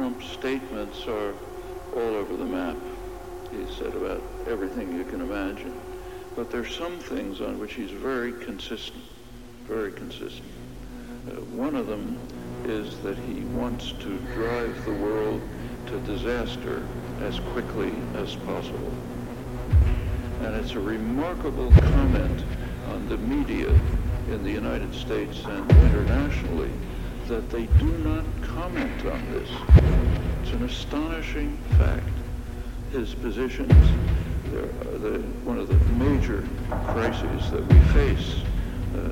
Trump's statements are all over the map. He said about everything you can imagine. But there's some things on which he's very consistent, very consistent. Uh, one of them is that he wants to drive the world to disaster as quickly as possible. And it's a remarkable comment on the media in the United States and internationally that they do not comment on this. It's an astonishing fact. His positions, the, one of the major crises that we face, uh,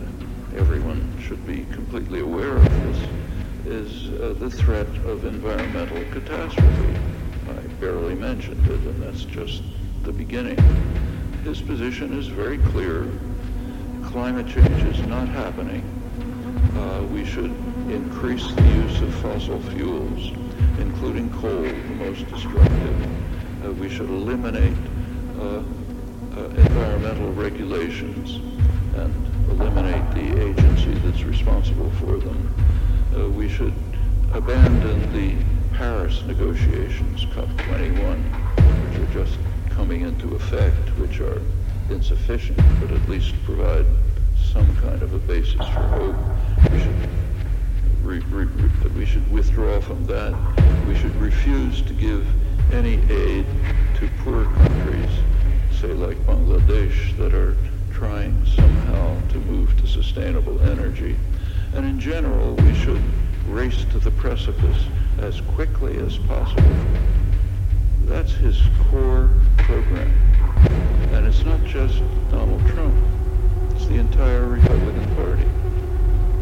everyone should be completely aware of this, is uh, the threat of environmental catastrophe. I barely mentioned it, and that's just the beginning. His position is very clear. Climate change is not happening. Uh, we should increase the use of fossil fuels, including coal, the most destructive. Uh, we should eliminate uh, uh environmental regulations and eliminate the agency that's responsible for them. Uh, we should abandon the Paris negotiations, COP21, which are just coming into effect, which are insufficient, but at least provide some kind of a basis for hope. Re, re, we should withdraw from that. We should refuse to give any aid to poor countries, say like Bangladesh, that are trying somehow to move to sustainable energy. And in general, we should race to the precipice as quickly as possible. That's his core program. And it's not just Donald Trump. It's the entire Republican Party.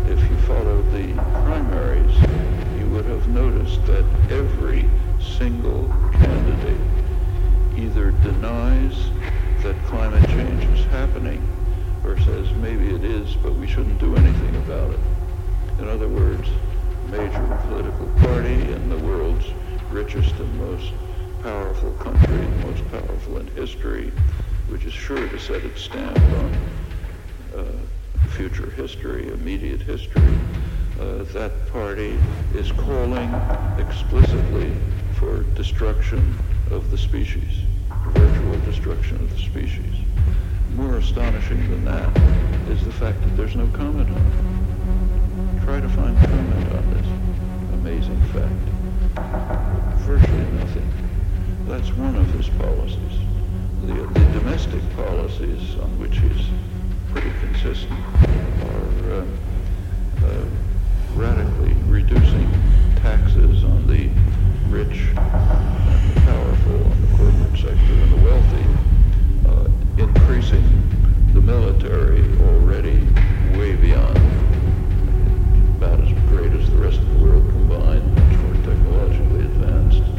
If you followed the primaries, you would have noticed that every single candidate either denies that climate change is happening or says maybe it is, but we shouldn't do anything about it. In other words, major political party in the world's richest and most powerful country, most powerful in history, which is sure to set its stamp on uh, future history, immediate history, uh, that party is calling explicitly for destruction of the species, virtual destruction of the species. More astonishing than that is the fact that there's no comment on it. Try to find comment on this amazing fact. Virtually nothing. That's one of his policies. The, the domestic policies on which he's pretty consistent are uh, uh, radically reducing taxes on the rich and the powerful, on the corporate sector and the wealthy, uh, increasing the military already way beyond about as great as the rest of the world combined, much more technologically advanced